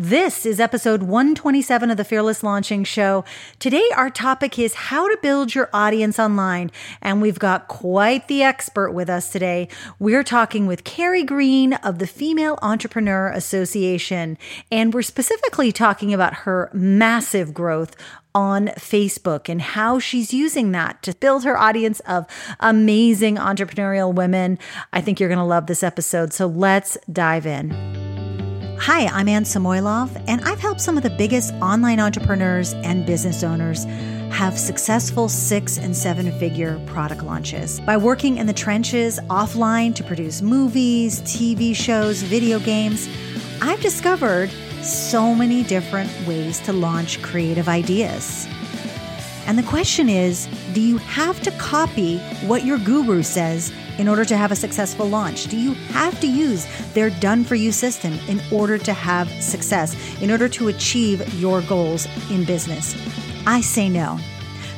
This is episode 127 of the Fearless Launching Show. Today, our topic is how to build your audience online. And we've got quite the expert with us today. We're talking with Carrie Green of the Female Entrepreneur Association. And we're specifically talking about her massive growth on Facebook and how she's using that to build her audience of amazing entrepreneurial women. I think you're going to love this episode. So let's dive in. Hi, I'm Anne Samoilov, and I've helped some of the biggest online entrepreneurs and business owners have successful six and seven figure product launches by working in the trenches offline to produce movies, TV shows, video games. I've discovered so many different ways to launch creative ideas. And the question is do you have to copy what your guru says in order to have a successful launch? Do you have to use their done for you system in order to have success, in order to achieve your goals in business? I say no.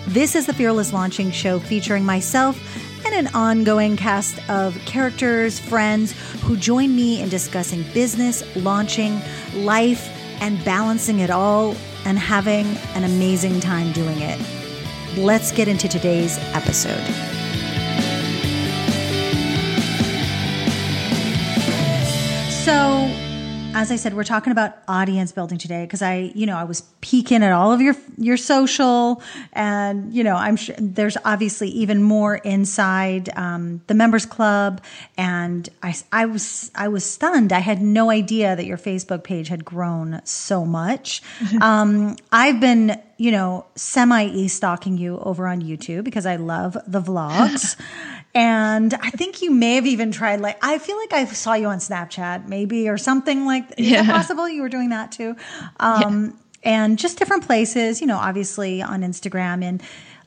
This is the Fearless Launching Show featuring myself and an ongoing cast of characters, friends who join me in discussing business, launching, life, and balancing it all and having an amazing time doing it. Let's get into today's episode. So, as I said, we're talking about audience building today because I, you know, I was peeking at all of your your social, and you know, I'm sure there's obviously even more inside um, the members club, and I, I was I was stunned. I had no idea that your Facebook page had grown so much. um, I've been, you know, semi e stalking you over on YouTube because I love the vlogs. And I think you may have even tried like I feel like I saw you on Snapchat maybe or something like is yeah. it possible you were doing that too? Um, yeah. and just different places, you know, obviously on Instagram and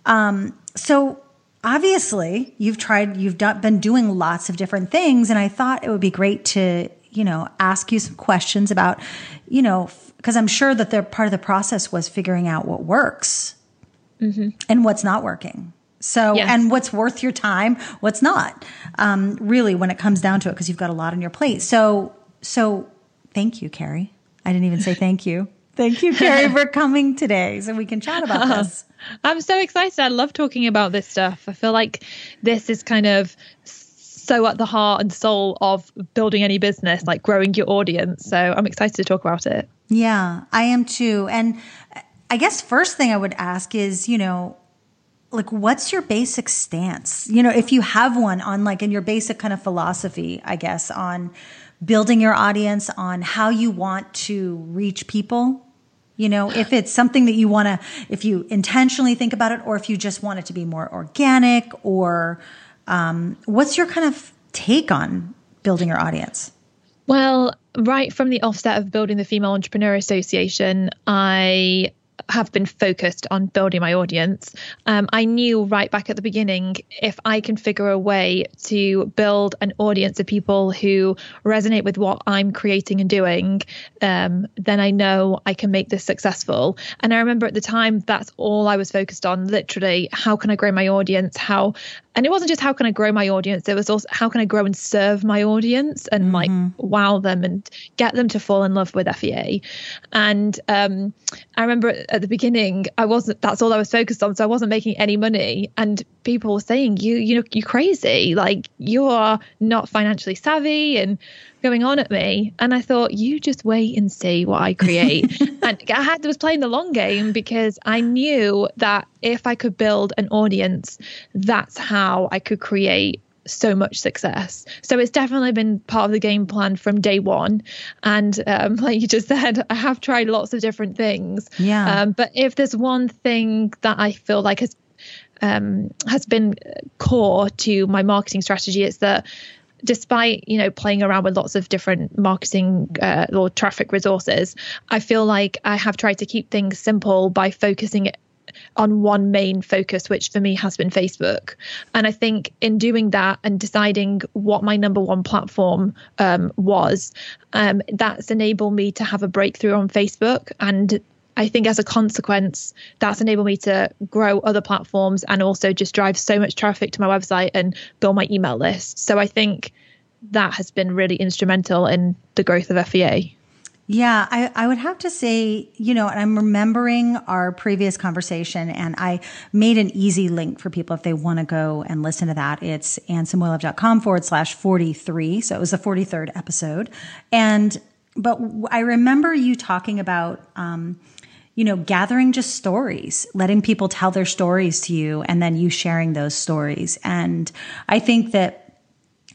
um, so obviously you've tried you've done, been doing lots of different things and I thought it would be great to, you know, ask you some questions about, you know, because I'm sure that they're part of the process was figuring out what works mm-hmm. and what's not working. So, and what's worth your time, what's not, um, really, when it comes down to it, because you've got a lot on your plate. So, so thank you, Carrie. I didn't even say thank you. Thank you, Carrie, for coming today so we can chat about this. I'm so excited. I love talking about this stuff. I feel like this is kind of so at the heart and soul of building any business, like growing your audience. So I'm excited to talk about it. Yeah, I am too. And I guess first thing I would ask is, you know, like what's your basic stance you know if you have one on like in your basic kind of philosophy i guess on building your audience on how you want to reach people you know if it's something that you want to if you intentionally think about it or if you just want it to be more organic or um, what's your kind of take on building your audience well right from the offset of building the female entrepreneur association i have been focused on building my audience. Um, I knew right back at the beginning if I can figure a way to build an audience of people who resonate with what I'm creating and doing, um, then I know I can make this successful. And I remember at the time that's all I was focused on literally, how can I grow my audience? How and it wasn't just how can I grow my audience, it was also how can I grow and serve my audience and mm-hmm. like wow them and get them to fall in love with FEA. And um, I remember at the beginning, I wasn't that's all I was focused on. So I wasn't making any money. And people were saying, You you know, you're crazy. Like you are not financially savvy and going on at me. And I thought, you just wait and see what I create. and I had was playing the long game because I knew that if I could build an audience, that's how I could create so much success. So it's definitely been part of the game plan from day one. And um, like you just said, I have tried lots of different things. Yeah. Um, but if there's one thing that I feel like has um, has been core to my marketing strategy, it's that despite you know playing around with lots of different marketing uh, or traffic resources i feel like i have tried to keep things simple by focusing on one main focus which for me has been facebook and i think in doing that and deciding what my number one platform um, was um, that's enabled me to have a breakthrough on facebook and I think as a consequence, that's enabled me to grow other platforms and also just drive so much traffic to my website and build my email list. So I think that has been really instrumental in the growth of FEA. Yeah, I, I would have to say, you know, and I'm remembering our previous conversation and I made an easy link for people if they want to go and listen to that. It's annesamoilov.com forward slash 43. So it was the 43rd episode. And, but I remember you talking about, um, you know, gathering just stories, letting people tell their stories to you and then you sharing those stories. And I think that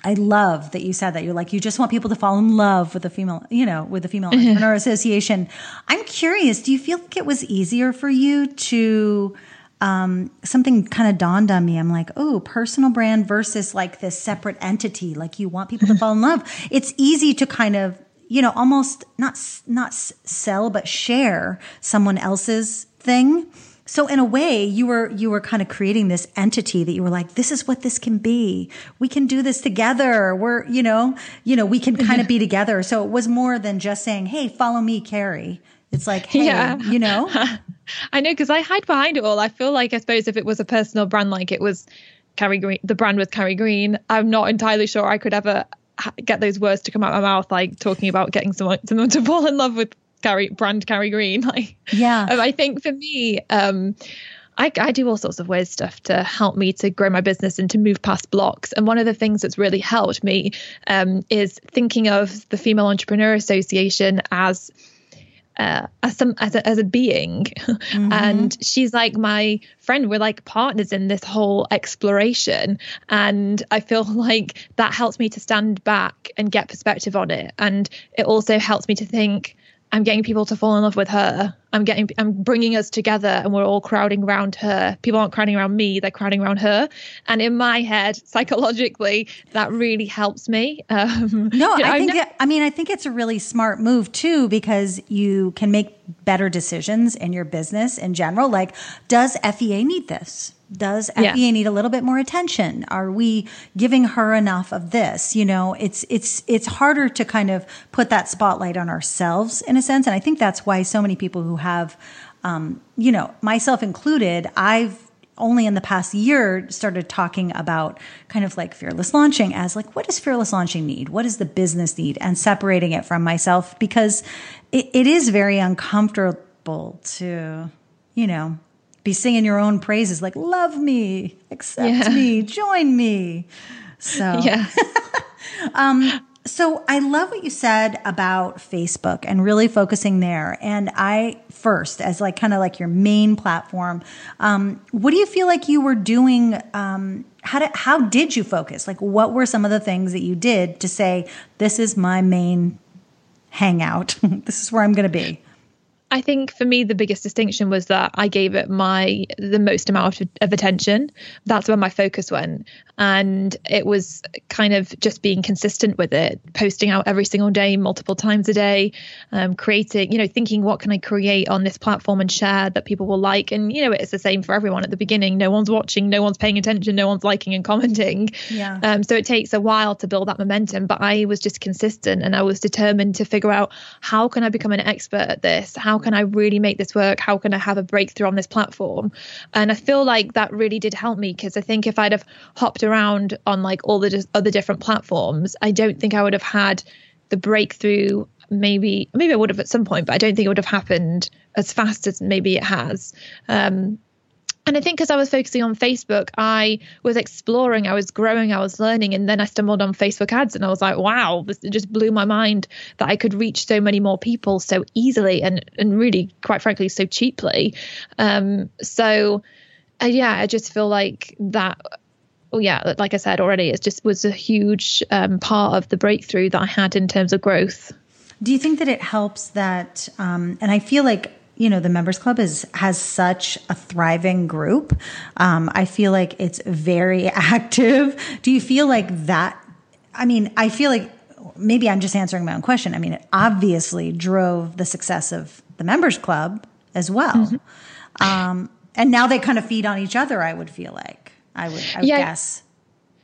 I love that you said that. You're like, you just want people to fall in love with the female, you know, with the Female. Entrepreneur Association. I'm curious, do you feel like it was easier for you to, um, something kind of dawned on me. I'm like, oh, personal brand versus like this separate entity. Like you want people to fall in love. It's easy to kind of, you know, almost not, not sell, but share someone else's thing so in a way, you were you were kind of creating this entity that you were like, this is what this can be. We can do this together. We're, you know, you know, we can kind of be together. So it was more than just saying, "Hey, follow me, Carrie." It's like, hey, yeah. you know. I know because I hide behind it all. I feel like I suppose if it was a personal brand, like it was Carrie Green, the brand was Carrie Green, I'm not entirely sure I could ever get those words to come out of my mouth, like talking about getting someone, someone to fall in love with Carrie brand Carrie Green. Like, yeah, I think for me, um, I, I, do all sorts of weird stuff to help me to grow my business and to move past blocks. And one of the things that's really helped me um, is thinking of the Female Entrepreneur Association as uh, as some as a, as a being mm-hmm. and she's like my friend we're like partners in this whole exploration and i feel like that helps me to stand back and get perspective on it and it also helps me to think I'm getting people to fall in love with her. I'm getting, I'm bringing us together and we're all crowding around her. People aren't crowding around me, they're crowding around her. And in my head, psychologically, that really helps me. Um, no, you know, I think, I mean, I think it's a really smart move too, because you can make better decisions in your business in general. Like, does FEA need this? Does FEA yeah. need a little bit more attention? Are we giving her enough of this? You know, it's it's it's harder to kind of put that spotlight on ourselves in a sense, and I think that's why so many people who have, um, you know, myself included, I've only in the past year started talking about kind of like fearless launching as like what does fearless launching need what does the business need and separating it from myself because it, it is very uncomfortable to you know be singing your own praises like love me accept yeah. me join me so yeah um so I love what you said about Facebook and really focusing there. And I first, as like kind of like your main platform, um, what do you feel like you were doing? Um, how did how did you focus? Like, what were some of the things that you did to say this is my main hangout? this is where I'm going to be. I think for me the biggest distinction was that I gave it my the most amount of, of, attention. That's where my focus went, and it was kind of just being consistent with it, posting out every single day, multiple times a day, um, creating, you know, thinking what can I create on this platform and share that people will like. And you know, it's the same for everyone at the beginning. No one's watching, no one's paying attention, no one's liking and commenting. Yeah. Um, so it takes a while to build that momentum, but I was just consistent and I was determined to figure out how can I become an expert at this. How how can I really make this work? How can I have a breakthrough on this platform? And I feel like that really did help me because I think if I'd have hopped around on like all the other different platforms, I don't think I would have had the breakthrough maybe maybe I would have at some point, but I don't think it would have happened as fast as maybe it has. Um, and I think as I was focusing on Facebook, I was exploring, I was growing, I was learning, and then I stumbled on Facebook ads, and I was like, "Wow!" This just blew my mind that I could reach so many more people so easily and and really, quite frankly, so cheaply. Um, so, uh, yeah, I just feel like that. Well, yeah, like I said already, it just was a huge um, part of the breakthrough that I had in terms of growth. Do you think that it helps that? Um, and I feel like you know the members club is has such a thriving group um, i feel like it's very active do you feel like that i mean i feel like maybe i'm just answering my own question i mean it obviously drove the success of the members club as well mm-hmm. um, and now they kind of feed on each other i would feel like i would, I would yeah. guess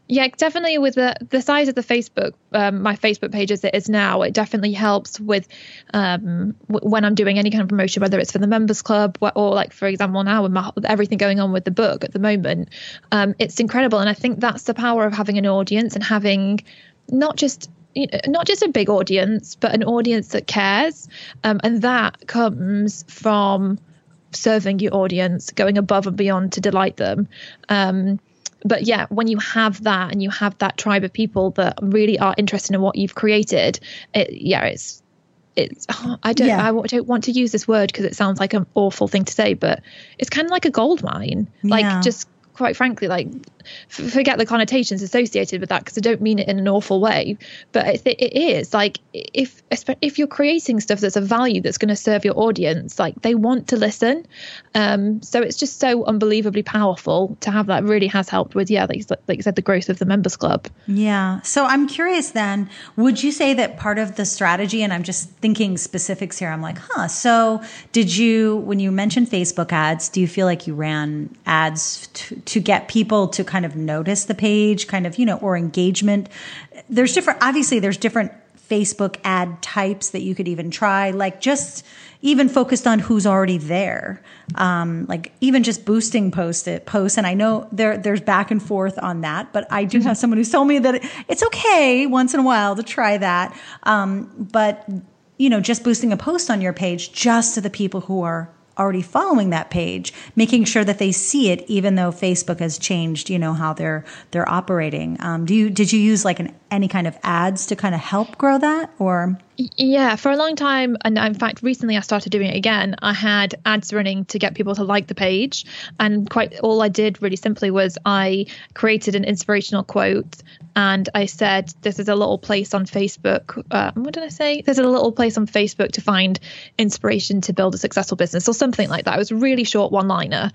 yeah, definitely. With the the size of the Facebook, um, my Facebook page as it is now, it definitely helps with um, w- when I'm doing any kind of promotion, whether it's for the members club or, or like, for example, now with, my, with, everything going on with the book at the moment, um, it's incredible. And I think that's the power of having an audience and having not just you know, not just a big audience, but an audience that cares. Um, and that comes from serving your audience, going above and beyond to delight them. Um, but yeah, when you have that and you have that tribe of people that really are interested in what you've created, it, yeah, it's it's I don't yeah. I don't want to use this word because it sounds like an awful thing to say, but it's kind of like a gold mine. Like yeah. just quite frankly, like forget the connotations associated with that because I don't mean it in an awful way, but it, it is like if if you're creating stuff that's a value that's going to serve your audience, like they want to listen. Um, so it's just so unbelievably powerful to have that. Really has helped with yeah, like, like you said, the growth of the members club. Yeah. So I'm curious then, would you say that part of the strategy, and I'm just thinking specifics here. I'm like, huh. So did you when you mentioned Facebook ads, do you feel like you ran ads to, to get people to kind of notice the page, kind of, you know, or engagement. There's different, obviously, there's different Facebook ad types that you could even try, like just even focused on who's already there. Um, like even just boosting post it posts. And I know there, there's back and forth on that, but I do have someone who's told me that it's okay once in a while to try that. Um, but you know, just boosting a post on your page just to the people who are already following that page, making sure that they see it, even though Facebook has changed, you know, how they're they're operating. Um, do you did you use like an, any kind of ads to kind of help grow that, or? Yeah, for a long time, and in fact, recently I started doing it again. I had ads running to get people to like the page, and quite all I did really simply was I created an inspirational quote, and I said, "This is a little place on Facebook." Uh, what did I say? There's a little place on Facebook to find inspiration to build a successful business, or something like that. It was a really short one-liner,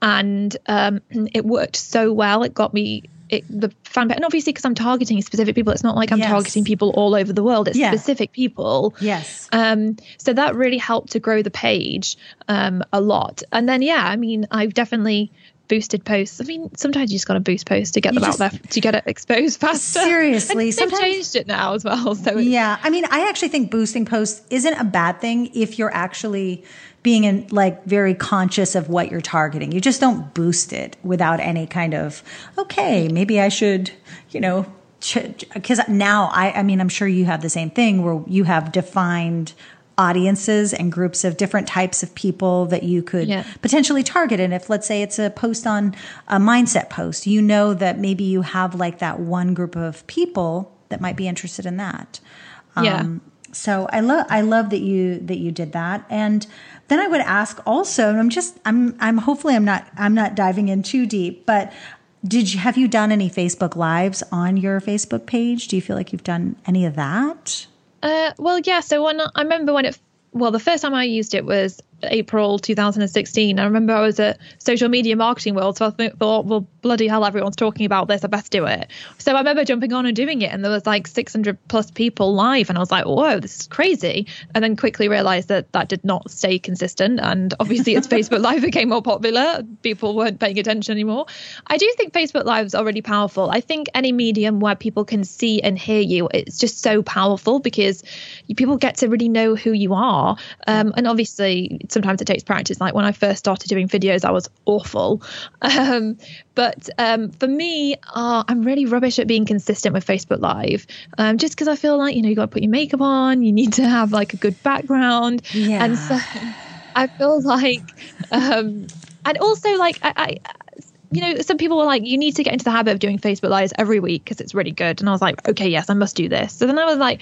and um, it worked so well. It got me it, the fan and obviously because I'm targeting specific people, it's not like I'm yes. targeting people all over the world. It's yeah. specific people. Yes. Um. So that really helped to grow the page um a lot. And then yeah, I mean, I've definitely boosted posts. I mean, sometimes you just got to boost posts to get you them just, out there to get it exposed faster. Seriously, and sometimes changed it now as well. So yeah, I mean, I actually think boosting posts isn't a bad thing if you're actually being in like very conscious of what you're targeting. You just don't boost it without any kind of okay, maybe I should, you know, because now I, I mean, I'm sure you have the same thing where you have defined audiences and groups of different types of people that you could yeah. potentially target. And if, let's say, it's a post on a mindset post, you know that maybe you have like that one group of people that might be interested in that. Yeah. Um, so I love I love that you that you did that. And then I would ask also, and I'm just I'm I'm hopefully I'm not I'm not diving in too deep, but did you have you done any Facebook lives on your Facebook page? Do you feel like you've done any of that? Uh, well, yeah. So when I remember when it, well, the first time I used it was April 2016. I remember I was at Social Media Marketing World, so I th- thought, well, bloody hell, everyone's talking about this. I best do it. So I remember jumping on and doing it, and there was like 600 plus people live, and I was like, whoa, this is crazy. And then quickly realized that that did not stay consistent, and obviously as Facebook Live became more popular, people weren't paying attention anymore. I do think Facebook Live is already powerful. I think any medium where people can see and hear you, it's just so powerful because people get to really know who you are. Um, and obviously sometimes it takes practice. Like when I first started doing videos, I was awful. Um, but um, for me, uh, I'm really rubbish at being consistent with Facebook Live. Um, just because I feel like you know you got to put your makeup on, you need to have like a good background, yeah. and so I feel like, um, and also like I, I you know, some people were like, you need to get into the habit of doing Facebook Lives every week because it's really good. And I was like, okay, yes, I must do this. So then I was like,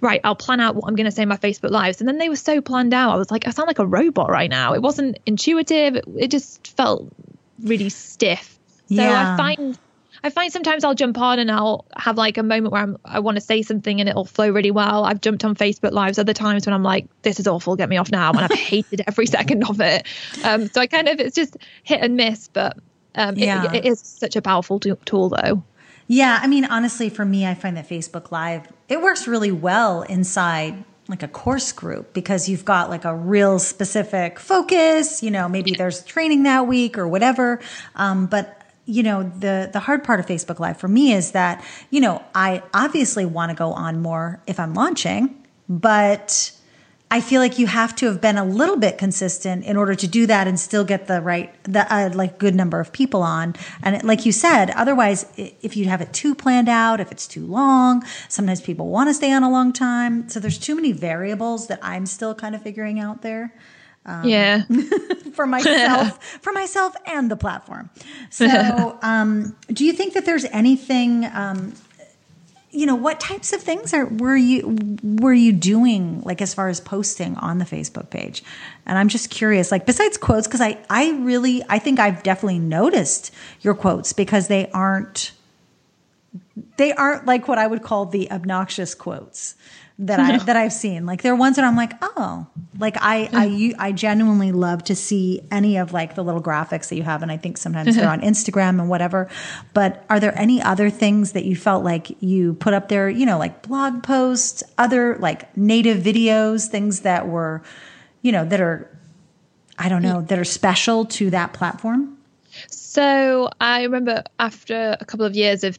right, I'll plan out what I'm going to say in my Facebook Lives. And then they were so planned out. I was like, I sound like a robot right now. It wasn't intuitive. It, it just felt really stiff. So yeah. I find I find sometimes I'll jump on and I'll have like a moment where I'm, I want to say something and it'll flow really well. I've jumped on Facebook Lives other times when I'm like, this is awful, get me off now. And I've hated every second of it. Um, so I kind of, it's just hit and miss, but um, yeah. it, it is such a powerful tool though. Yeah, I mean, honestly, for me, I find that Facebook Live it works really well inside like a course group because you've got like a real specific focus. You know, maybe there's training that week or whatever. Um, but you know the the hard part of Facebook Live for me is that you know I obviously want to go on more if I'm launching, but I feel like you have to have been a little bit consistent in order to do that and still get the right, the uh, like good number of people on. And it, like you said, otherwise, if you have it too planned out, if it's too long, sometimes people want to stay on a long time. So there's too many variables that I'm still kind of figuring out there. Um, yeah, for myself, for myself and the platform. So, um, do you think that there's anything um, you know what types of things are were you were you doing like as far as posting on the facebook page? And i'm just curious like besides quotes because i i really i think i've definitely noticed your quotes because they aren't they aren't like what i would call the obnoxious quotes that I that I've seen. Like there are ones that I'm like, oh, like I I I genuinely love to see any of like the little graphics that you have, and I think sometimes they're on mm-hmm. Instagram and whatever. But are there any other things that you felt like you put up there? You know, like blog posts, other like native videos, things that were, you know, that are, I don't know, that are special to that platform. So I remember after a couple of years of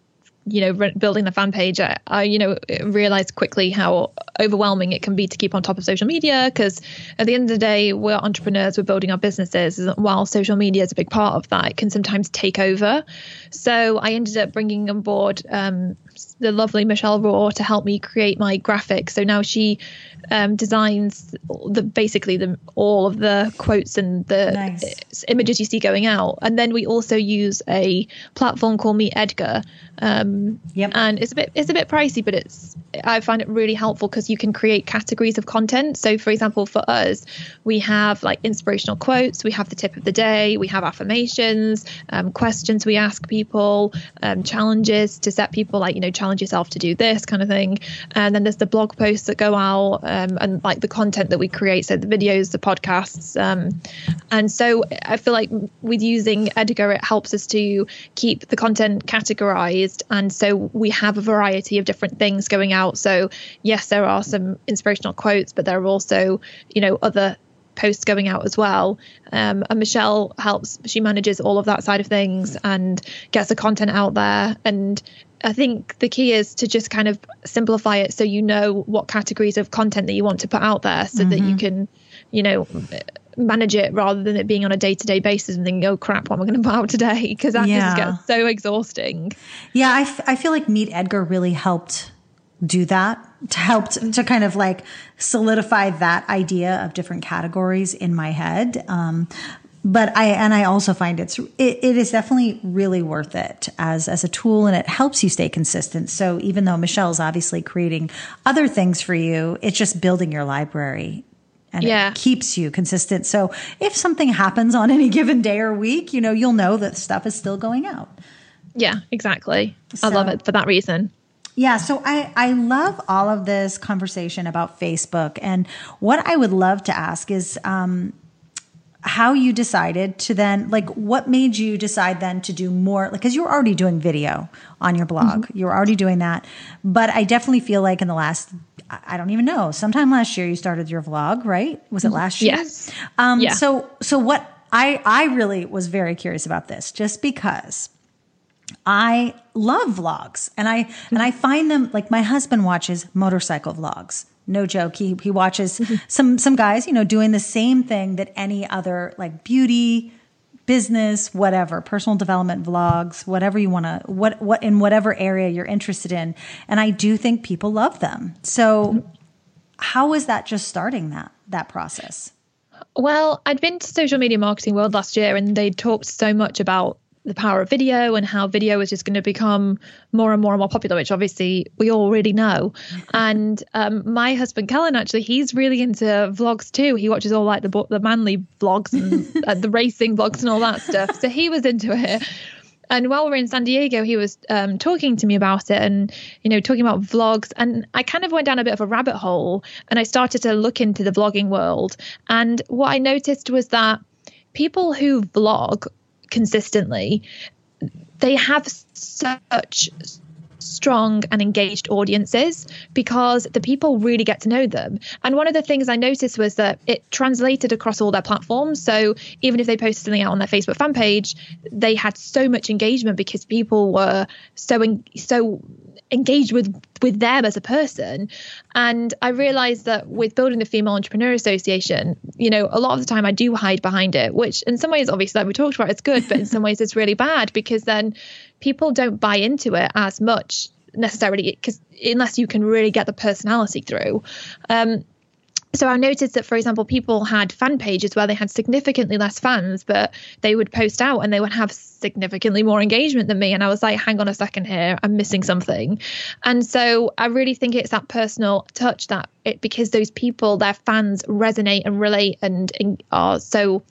you know building the fan page I, I, you know realized quickly how overwhelming it can be to keep on top of social media because at the end of the day we're entrepreneurs we're building our businesses while social media is a big part of that it can sometimes take over. So i ended up bringing on board um, the lovely michelle raw to help me create my graphics. So now she um, designs the basically the all of the quotes and the nice. images you see going out. And then we also use a platform called Meet Edgar. Um, yep. And it's a bit it's a bit pricey, but it's I find it really helpful because you can create categories of content. So, for example, for us, we have like inspirational quotes, we have the tip of the day, we have affirmations, um, questions we ask people, um, challenges to set people like you know challenge yourself to do this kind of thing. And then there's the blog posts that go out um, and like the content that we create, so the videos, the podcasts. Um, and so I feel like with using Edgar, it helps us to keep the content categorized. And so we have a variety of different things going out. So, yes, there are some inspirational quotes, but there are also, you know, other posts going out as well. Um, and Michelle helps, she manages all of that side of things and gets the content out there. And I think the key is to just kind of simplify it so you know what categories of content that you want to put out there so mm-hmm. that you mm-hmm. can, you know, manage it rather than it being on a day to day basis and thinking, oh crap, what am I going to put out today? Because that yeah. just gets so exhausting. Yeah, I, f- I feel like Meet Edgar really helped do that to help to, to, kind of like solidify that idea of different categories in my head. Um, but I and I also find it's it, it is definitely really worth it as as a tool and it helps you stay consistent. So even though Michelle's obviously creating other things for you, it's just building your library and yeah. it keeps you consistent. So if something happens on any given day or week, you know, you'll know that stuff is still going out. Yeah, exactly. So, I love it for that reason. Yeah, so I, I love all of this conversation about Facebook. And what I would love to ask is um, how you decided to then like what made you decide then to do more like because you were already doing video on your blog. Mm-hmm. you were already doing that. But i definitely feel like in the last i don't even know sometime last year you started your vlog right? Was it mm-hmm. last year? Yes. Um yeah. so so what i i really was very curious about this just because I love vlogs and I and I find them like my husband watches motorcycle vlogs no joke. He he watches mm-hmm. some some guys, you know, doing the same thing that any other like beauty, business, whatever, personal development vlogs, whatever you want to what what in whatever area you're interested in. And I do think people love them. So mm-hmm. how is that just starting that that process? Well, I'd been to Social Media Marketing World last year and they talked so much about the power of video and how video is just going to become more and more and more popular, which obviously we already know. and um, my husband Kellen, actually, he's really into vlogs too. He watches all like the the manly vlogs and uh, the racing vlogs and all that stuff. So he was into it. And while we are in San Diego, he was um, talking to me about it and, you know, talking about vlogs. And I kind of went down a bit of a rabbit hole and I started to look into the vlogging world. And what I noticed was that people who vlog consistently, they have such strong and engaged audiences because the people really get to know them. And one of the things I noticed was that it translated across all their platforms. So even if they posted something out on their Facebook fan page, they had so much engagement because people were so so engage with with them as a person. And i realized that with building the female entrepreneur association you know a lot of the time i do hide behind it which in some ways obviously like we talked about it's good but in some ways it's really bad because then people don't buy into it as much necessarily because unless you can really get the personality through. Um, so I noticed that, for example, people had fan pages where they had significantly less fans, but they would post out and they would have significantly more engagement than me. And I was like, hang on a second here, I'm missing something. And so I really think it's that personal touch that it, because those people, their fans resonate and relate and, and are so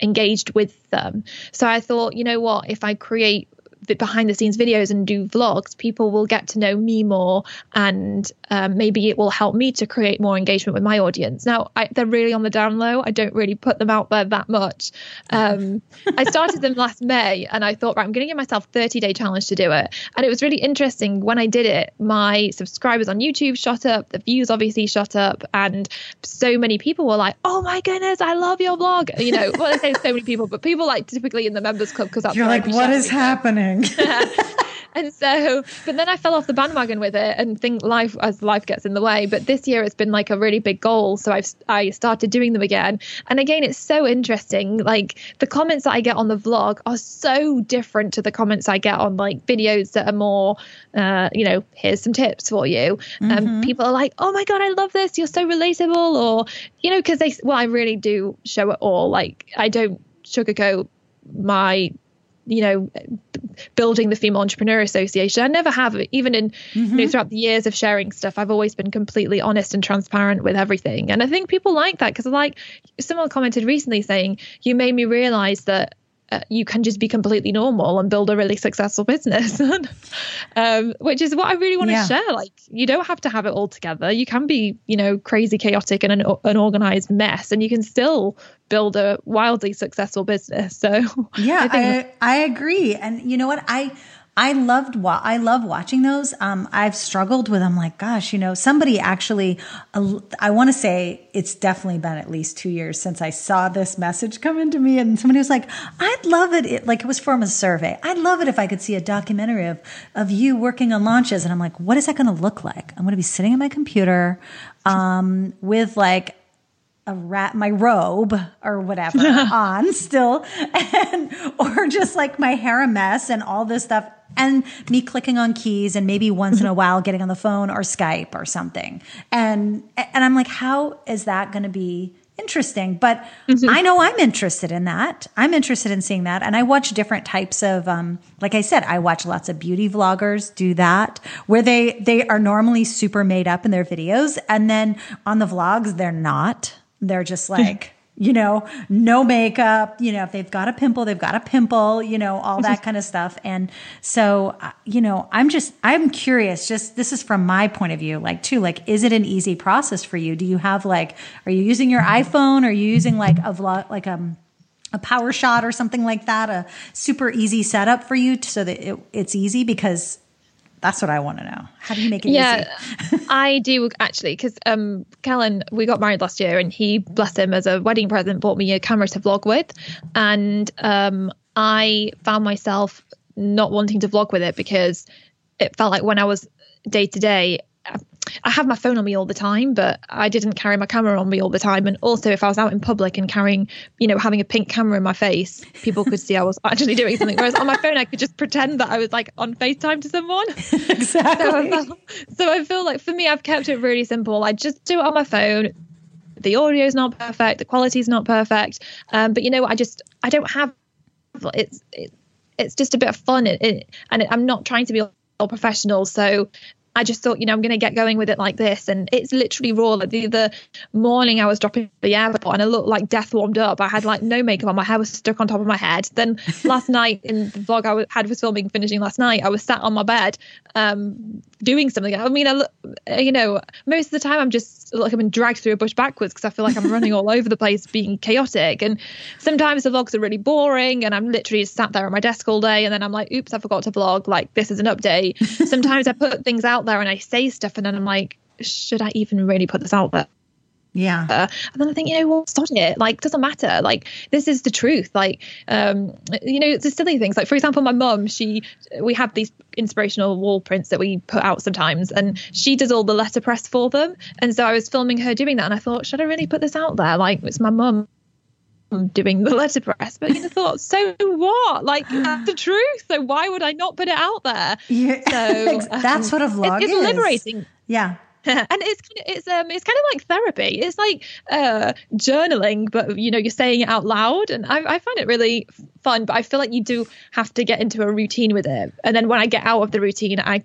engaged with them. So I thought, you know what, if I create behind the scenes videos and do vlogs, people will get to know me more, and um, maybe it will help me to create more engagement with my audience. Now, I, they're really on the down low. I don't really put them out there that much. Um, I started them last May, and I thought, right, I'm going to give myself 30 day challenge to do it. And it was really interesting when I did it. My subscribers on YouTube shot up, the views obviously shot up, and so many people were like, "Oh my goodness, I love your vlog." You know, well, I say so many people, but people like typically in the members club because you're like, "What is happening?" and so, but then I fell off the bandwagon with it and think life as life gets in the way. But this year it's been like a really big goal, so I've I started doing them again. And again, it's so interesting. Like the comments that I get on the vlog are so different to the comments I get on like videos that are more, uh, you know, here's some tips for you. And um, mm-hmm. people are like, oh my god, I love this. You're so relatable, or you know, because they well, I really do show it all. Like I don't sugarcoat my you know building the female entrepreneur association i never have even in mm-hmm. you know mm-hmm. throughout the years of sharing stuff i've always been completely honest and transparent with everything and i think people like that because like someone commented recently saying you made me realize that you can just be completely normal and build a really successful business. Um, which is what i really want to yeah. share like you don't have to have it all together. You can be you know crazy chaotic and an, an organized mess and you can still build a wildly successful business. So yeah I, I, I agree. And you know what? I I loved what I love watching those. Um, I've struggled with. I'm like, gosh, you know, somebody actually. I want to say it's definitely been at least two years since I saw this message come into me, and somebody was like, "I'd love it." it like it was from a survey. I'd love it if I could see a documentary of of you working on launches, and I'm like, what is that going to look like? I'm going to be sitting at my computer, um, with like a rat my robe or whatever on still and or just like my hair a mess and all this stuff and me clicking on keys and maybe once in a while getting on the phone or Skype or something. And and I'm like, how is that going to be interesting? But mm-hmm. I know I'm interested in that. I'm interested in seeing that. And I watch different types of um, like I said, I watch lots of beauty vloggers do that where they they are normally super made up in their videos and then on the vlogs they're not. They're just like you know, no makeup, you know, if they've got a pimple, they've got a pimple, you know, all that kind of stuff. And so, uh, you know, I'm just, I'm curious, just this is from my point of view, like, too, like, is it an easy process for you? Do you have like, are you using your iPhone? Are you using like a vlog, like, um, a PowerShot or something like that, a super easy setup for you so that it, it's easy because that's what I want to know. How do you make it yeah, easy? I do actually, because um, Kellen, we got married last year, and he, bless him, as a wedding present, bought me a camera to vlog with, and um, I found myself not wanting to vlog with it because it felt like when I was day to day, I have my phone on me all the time, but I didn't carry my camera on me all the time. And also, if I was out in public and carrying, you know, having a pink camera in my face, people could see I was actually doing something. Whereas on my phone, I could just pretend that I was like on FaceTime to someone. exactly. So I, felt, so I feel like for me, I've kept it really simple. I just do it on my phone. The audio is not perfect. The quality is not perfect. Um, but you know, I just I don't have it's it, it's just a bit of fun. It, it, and it, I'm not trying to be all professional. So I just thought, you know, I'm going to get going with it like this. And it's literally raw. Like the, the morning I was dropping the airport and I looked like death warmed up. I had like no makeup on. My hair was stuck on top of my head. Then last night in the vlog I had was filming, finishing last night, I was sat on my bed um, doing something. I mean, I look, you know, most of the time I'm just like I've been dragged through a bush backwards because I feel like I'm running all over the place, being chaotic. And sometimes the vlogs are really boring and I'm literally just sat there at my desk all day. And then I'm like, oops, I forgot to vlog. Like, this is an update. Sometimes I put things out there and I say stuff and then I'm like, should I even really put this out there? Yeah. And then I think, you know what, stop it. Like, doesn't matter. Like, this is the truth. Like, um, you know, it's the silly things. Like, for example, my mum, she, we have these inspirational wall prints that we put out sometimes, and she does all the letterpress for them. And so I was filming her doing that, and I thought, should I really put this out there? Like, it's my mum doing the letterpress but you thought so what like that's the truth so why would i not put it out there yeah. so that's what a vlog it's, it's is liberating yeah and it's it's um it's kind of like therapy. It's like uh journaling, but you know you're saying it out loud, and I, I find it really fun. But I feel like you do have to get into a routine with it, and then when I get out of the routine, I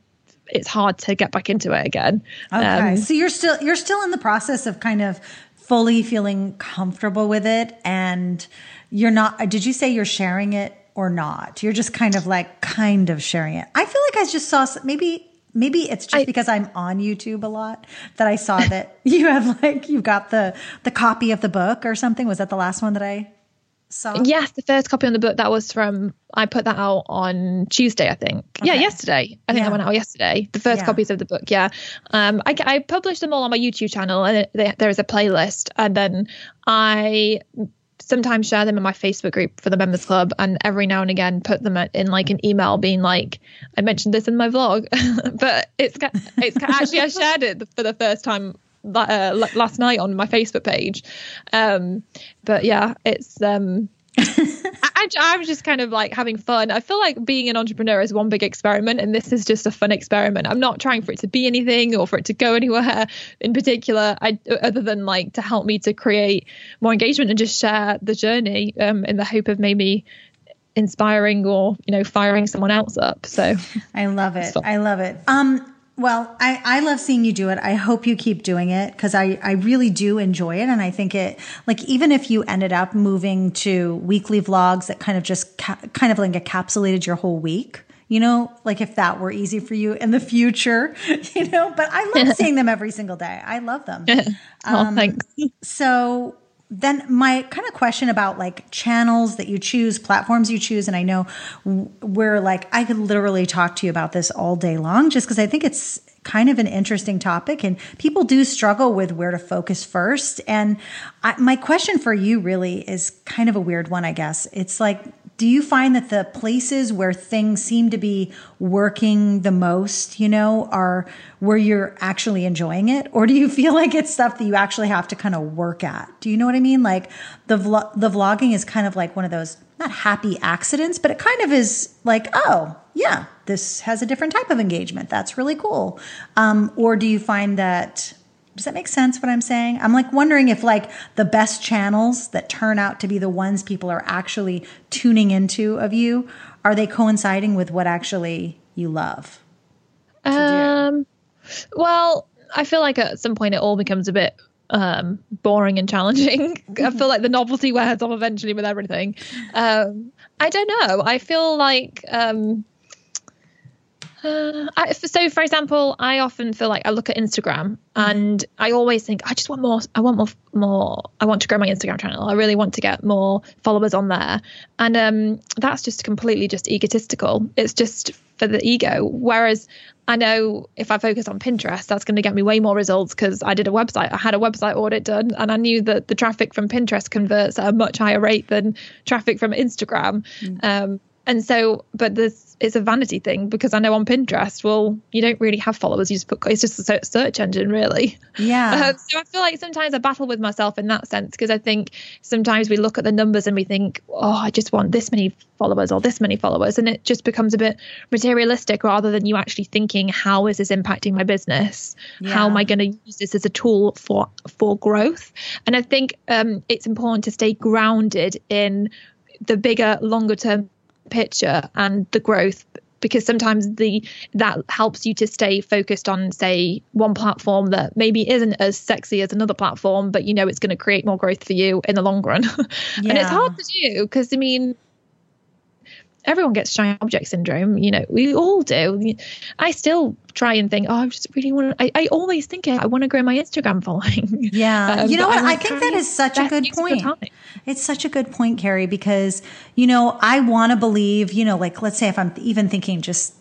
it's hard to get back into it again. Okay, um, so you're still you're still in the process of kind of fully feeling comfortable with it, and you're not. Did you say you're sharing it? Or not. You're just kind of like kind of sharing it. I feel like I just saw maybe maybe it's just I, because I'm on YouTube a lot that I saw that you have like you've got the the copy of the book or something. Was that the last one that I saw? Yes, the first copy on the book that was from I put that out on Tuesday, I think. Okay. Yeah, yesterday. I think yeah. I went out yesterday. The first yeah. copies of the book. Yeah, um, I, I published them all on my YouTube channel, and it, there is a playlist, and then I sometimes share them in my Facebook group for the members club, and every now and again put them in like an email, being like, "I mentioned this in my vlog," but it's it's actually I shared it for the first time uh, last night on my Facebook page. Um, but yeah, it's um, I, I, was just kind of like having fun. I feel like being an entrepreneur is one big experiment, and this is just a fun experiment. I'm not trying for it to be anything or for it to go anywhere in particular, I, other than like to help me to create more engagement and just share the journey um, in the hope of maybe inspiring or you know firing someone else up. So I love it. I love it. Um, well, I, I love seeing you do it. I hope you keep doing it because I, I really do enjoy it. And I think it, like, even if you ended up moving to weekly vlogs that kind of just ca- kind of like encapsulated your whole week, you know, like if that were easy for you in the future, you know, but I love seeing them every single day. I love them. oh, um, thanks. So, then my kind of question about like channels that you choose, platforms you choose, and I know we're like I could literally talk to you about this all day long, just because I think it's kind of an interesting topic, and people do struggle with where to focus first. And I, my question for you really is kind of a weird one, I guess. It's like do you find that the places where things seem to be working the most, you know, are where you're actually enjoying it? Or do you feel like it's stuff that you actually have to kind of work at? Do you know what I mean? Like the vlog, the vlogging is kind of like one of those not happy accidents, but it kind of is like, oh, yeah, this has a different type of engagement. That's really cool. Um, or do you find that does that make sense what I'm saying? I'm like wondering if like the best channels that turn out to be the ones people are actually tuning into of you, are they coinciding with what actually you love? Um well, I feel like at some point it all becomes a bit um, boring and challenging. I feel like the novelty wears off eventually with everything. Um, I don't know. I feel like um, uh, I, so, for example, I often feel like I look at Instagram and I always think I just want more. I want more. More. I want to grow my Instagram channel. I really want to get more followers on there, and um, that's just completely just egotistical. It's just for the ego. Whereas I know if I focus on Pinterest, that's going to get me way more results because I did a website. I had a website audit done, and I knew that the traffic from Pinterest converts at a much higher rate than traffic from Instagram. Mm. Um, and so, but this it's a vanity thing because I know on Pinterest, well, you don't really have followers. You just put it's just a search engine, really. Yeah. Uh, so I feel like sometimes I battle with myself in that sense because I think sometimes we look at the numbers and we think, oh, I just want this many followers or this many followers, and it just becomes a bit materialistic rather than you actually thinking, how is this impacting my business? Yeah. How am I going to use this as a tool for for growth? And I think um, it's important to stay grounded in the bigger, longer term picture and the growth because sometimes the that helps you to stay focused on say one platform that maybe isn't as sexy as another platform but you know it's going to create more growth for you in the long run yeah. and it's hard to do because i mean everyone gets shiny object syndrome. You know, we all do. I still try and think, oh, I just really want to. I, I always think I want to grow my Instagram following. Yeah, um, you know what? I, I think that is such a good point. It's such a good point, Carrie, because you know I want to believe. You know, like let's say if I'm even thinking just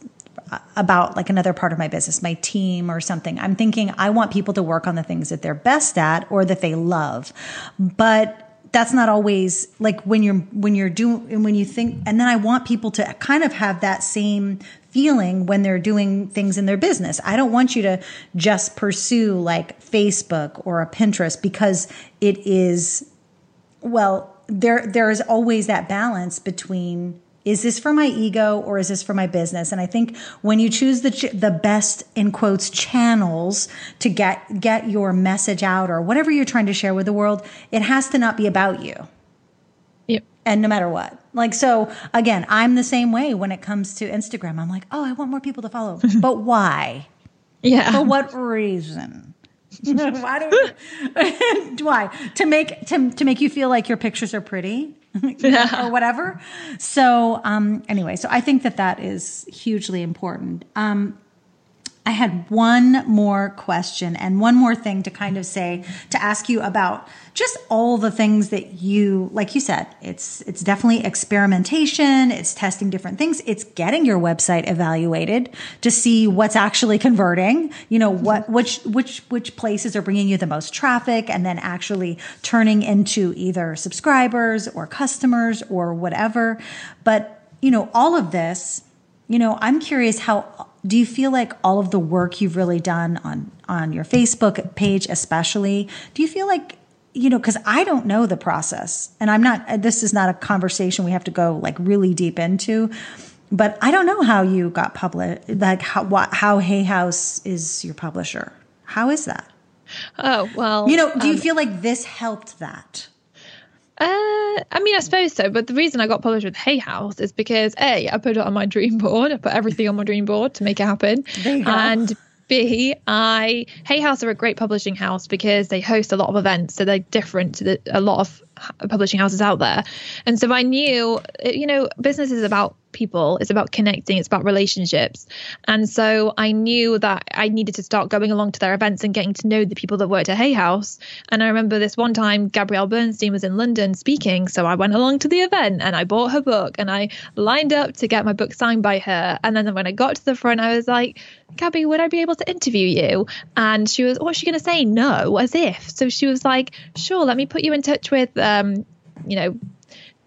about like another part of my business, my team or something. I'm thinking I want people to work on the things that they're best at or that they love. But that's not always like when you're when you're doing and when you think and then I want people to kind of have that same feeling when they're doing things in their business. I don't want you to just pursue like Facebook or a Pinterest because it is well there there is always that balance between is this for my ego or is this for my business? And i think when you choose the ch- the best in quotes channels to get get your message out or whatever you're trying to share with the world it has to not be about you. Yep. And no matter what. Like so again i'm the same way when it comes to instagram. I'm like oh i want more people to follow. But why? Yeah. For what reason why do why? To make to, to make you feel like your pictures are pretty or whatever. So um anyway so i think that that is hugely important. Um I had one more question and one more thing to kind of say to ask you about just all the things that you like you said it's it's definitely experimentation it's testing different things it's getting your website evaluated to see what's actually converting you know what mm-hmm. which which which places are bringing you the most traffic and then actually turning into either subscribers or customers or whatever. But you know all of this you know i'm curious how do you feel like all of the work you've really done on on your Facebook page especially do you feel like you know cuz I don't know the process and I'm not this is not a conversation we have to go like really deep into but I don't know how you got published like how what, how Hay House is your publisher. How is that? Oh well you know do you um, feel like this helped that uh, I mean, I suppose so. But the reason I got published with Hay House is because A, I put it on my dream board. I put everything on my dream board to make it happen. And B, I Hay House are a great publishing house because they host a lot of events, so they're different to the, a lot of publishing houses out there. And so I knew, you know, business is about people, it's about connecting, it's about relationships. And so I knew that I needed to start going along to their events and getting to know the people that worked at Hay House. And I remember this one time Gabrielle Bernstein was in London speaking. So I went along to the event and I bought her book and I lined up to get my book signed by her. And then when I got to the front, I was like, Gabby, would I be able to interview you? And she was, what's she going to say? No, as if. So she was like, sure, let me put you in touch with, um, you know,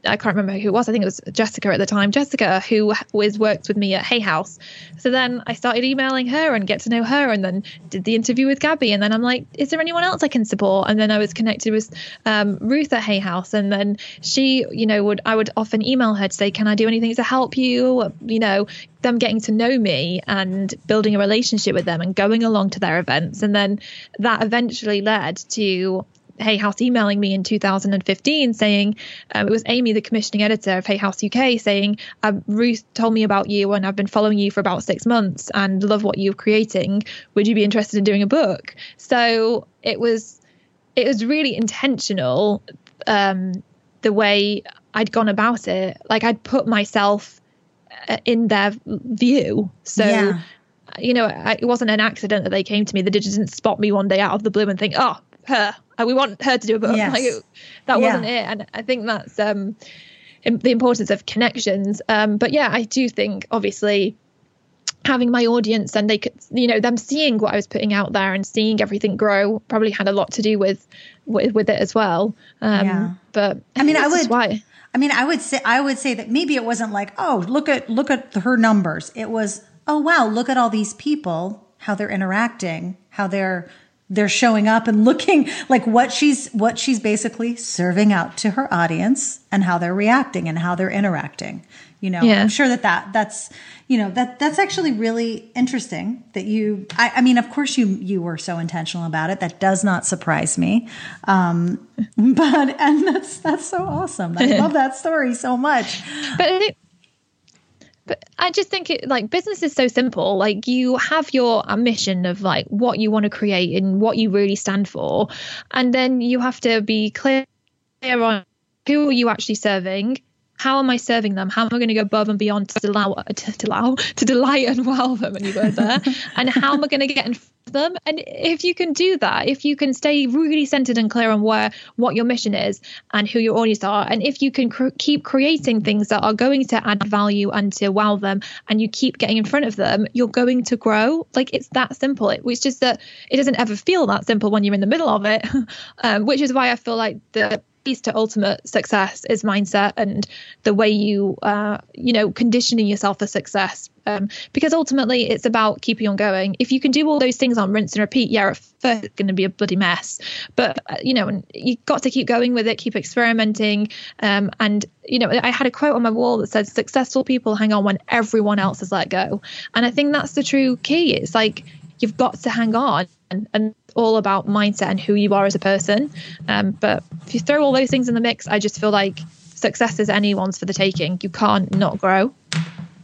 I can't remember who it was. I think it was Jessica at the time. Jessica, who was worked with me at Hay House. So then I started emailing her and get to know her, and then did the interview with Gabby. And then I'm like, is there anyone else I can support? And then I was connected with um, Ruth at Hay House, and then she, you know, would I would often email her to say, can I do anything to help you? You know, them getting to know me and building a relationship with them and going along to their events, and then that eventually led to Hay House emailing me in 2015 saying um, it was Amy, the commissioning editor of Hay House UK, saying um, Ruth told me about you and I've been following you for about six months and love what you're creating. Would you be interested in doing a book? So it was it was really intentional um, the way I'd gone about it. Like I'd put myself uh, in their view. So. Yeah you know, it wasn't an accident that they came to me. They didn't spot me one day out of the blue and think, "Oh, her. Uh, we want her to do a book. Yes. Like it, that yeah. wasn't it. And I think that's um, the importance of connections. Um, but yeah, I do think obviously having my audience and they could, you know, them seeing what I was putting out there and seeing everything grow probably had a lot to do with with, with it as well. Um, yeah. But I, I mean, I would. Why. I mean, I would say I would say that maybe it wasn't like, oh, look at look at her numbers. It was, oh wow, look at all these people, how they're interacting, how they're they're showing up and looking like what she's what she's basically serving out to her audience and how they're reacting and how they're interacting. You know yeah. i'm sure that that that's you know that that's actually really interesting that you I, I, mean of course you you were so intentional about it. That does not surprise me. Um but and that's that's so awesome. I love that story so much. But it, I just think it like business is so simple. Like you have your uh, mission of like what you want to create and what you really stand for, and then you have to be clear on who are you actually serving, how am I serving them? How am I going to go above and beyond to allow to, to allow to delight and wow them? And you were there, and how am I going to get in front of them? And if you can do that, if you can stay really centered and clear on where what your mission is and who your audience are, and if you can cr- keep creating things that are going to add value and to wow them, and you keep getting in front of them, you're going to grow. Like it's that simple. It, it's just that it doesn't ever feel that simple when you're in the middle of it, um, which is why I feel like the keys to ultimate success is mindset and the way you uh, you know conditioning yourself for success. Um, because ultimately it's about keeping on going. If you can do all those things on rinse and repeat yeah at first it's going to be a bloody mess. But uh, you know you've got to keep going with it keep experimenting. Um, and you know i had a quote on my wall that says successful people hang on when everyone else has let go. And i think that's the true key. It's like you've got to hang on and, and all about mindset and who you are as a person. Um, but if you throw all those things in the mix, I just feel like success is anyone's for the taking. You can't not grow.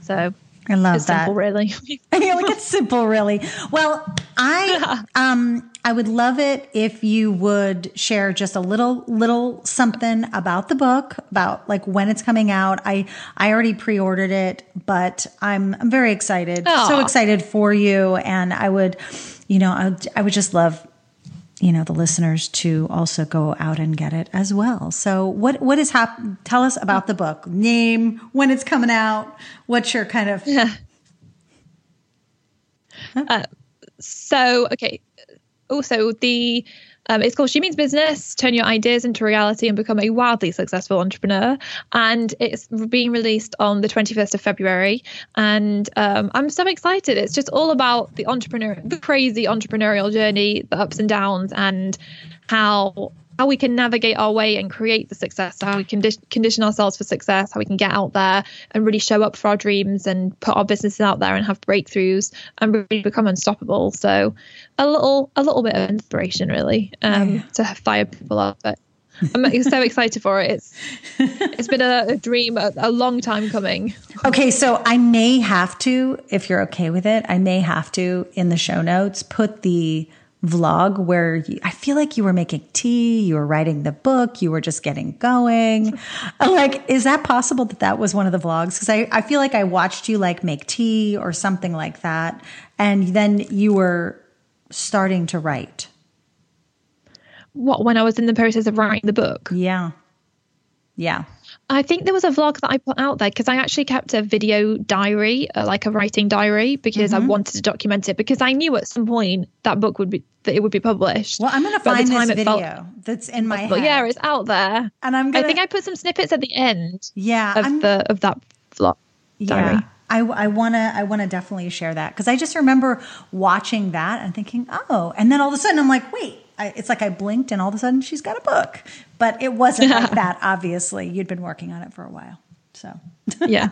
So I love it's that. Simple, really. yeah, like it's simple, really. Well, I um I would love it if you would share just a little little something about the book, about like when it's coming out. I I already pre-ordered it, but I'm I'm very excited. Aww. So excited for you and I would you know, I, I would just love you know the listeners to also go out and get it as well. So what what is hap- tell us about the book. Name, when it's coming out, what's your kind of yeah. Uh, so okay. Also the um, it's called She Means Business Turn Your Ideas into Reality and Become a Wildly Successful Entrepreneur. And it's being released on the 21st of February. And um, I'm so excited. It's just all about the entrepreneur, the crazy entrepreneurial journey, the ups and downs, and how how we can navigate our way and create the success, how we can condition ourselves for success, how we can get out there and really show up for our dreams and put our businesses out there and have breakthroughs and really become unstoppable. So a little a little bit of inspiration really um, yeah. to fire people up. But I'm so excited for it. It's it's been a, a dream, a, a, long time coming. Okay, so I may have to, if you're okay with it, I may have to in the show notes put the vlog where you, I feel like you were making tea, you were writing the book, you were just getting going. like, is that possible that that was one of the vlogs? Because I, I feel like I watched you like make tea or something like that. And then you were starting to write. What, when I was in the process of writing the book? Yeah. Yeah. I think there was a vlog that I put out there because I actually kept a video diary, uh, like a writing diary, because mm-hmm. I wanted to document it because I knew at some point that book would be that it would be published. Well, I'm going to find this video that's in my head. Yeah, it's out there, and I'm. Gonna, I think I put some snippets at the end. Yeah, of I'm, the of that vlog diary. Yeah. I, I want to I want to definitely share that because I just remember watching that and thinking oh and then all of a sudden I'm like wait I, it's like I blinked and all of a sudden she's got a book. But it wasn't like that, obviously. You'd been working on it for a while. So, yeah.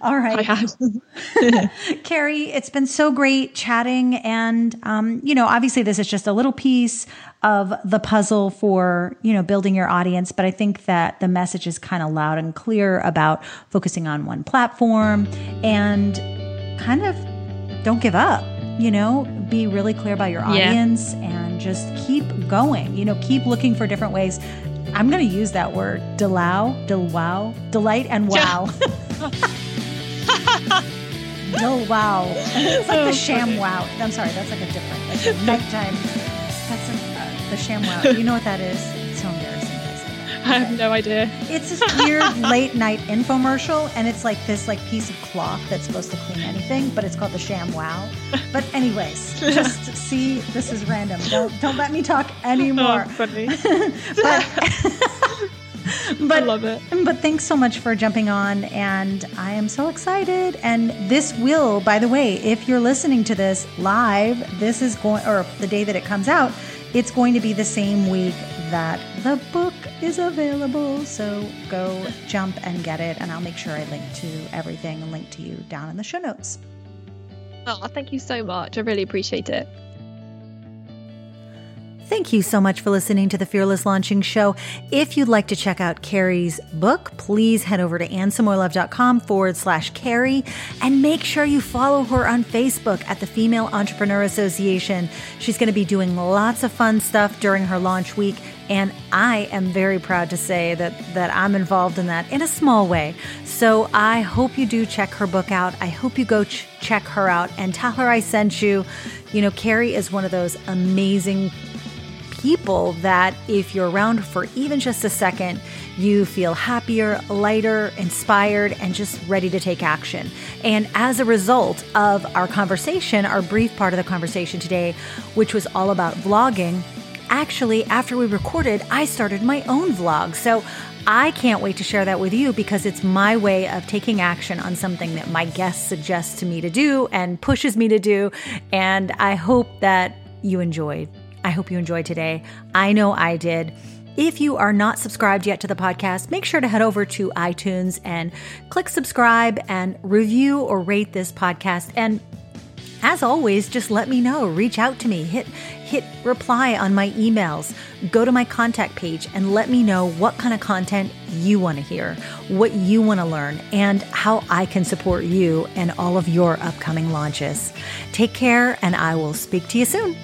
all right. Carrie, it's been so great chatting. And, um, you know, obviously this is just a little piece of the puzzle for, you know, building your audience. But I think that the message is kind of loud and clear about focusing on one platform and kind of don't give up you know, be really clear about your audience yeah. and just keep going. You know, keep looking for different ways. I'm going to use that word, delow, wow, delight and wow. Del wow. It's like oh, the sham wow. I'm sorry, that's like a different, like nighttime. That's a, uh, the sham wow. You know what that is? It's so embarrassing. I have no idea. It's this weird late night infomercial, and it's like this like piece of cloth that's supposed to clean anything, but it's called the Sham Wow. But anyways, just see this is random. Don't don't let me talk anymore. Oh, funny. but but I love it. But thanks so much for jumping on, and I am so excited. And this will, by the way, if you're listening to this live, this is going or the day that it comes out, it's going to be the same week that the book is available. So go jump and get it. And I'll make sure I link to everything and link to you down in the show notes. Oh, thank you so much. I really appreciate it. Thank you so much for listening to the Fearless Launching Show. If you'd like to check out Carrie's book, please head over to annesamoilov.com forward slash Carrie and make sure you follow her on Facebook at the Female Entrepreneur Association. She's going to be doing lots of fun stuff during her launch week And I am very proud to say that, that I'm involved in that in a small way. So I hope you do check her book out. I hope you go ch- check her out and tell her I sent you. You know, Carrie is one of those amazing people that if you're around for even just a second, you feel happier, lighter, inspired, and just ready to take action. And as a result of our conversation, our brief part of the conversation today, which was all about vlogging, actually, after we recorded, I started my own vlog. So I can't wait to share that with you because it's my way of taking action on something that my guest suggests to me to do and pushes me to do. And I hope that you enjoyed. I hope you enjoyed today. I know I did. If you are not subscribed yet to the podcast, make sure to head over to iTunes and click subscribe and review or rate this podcast. And as always, just let me know. Reach out to me. Hit hit reply on my emails. Go to my contact page and let me know what kind of content you want to hear, what you want to learn, and how I can support you and all of your upcoming launches. Take care, and I will speak to you soon.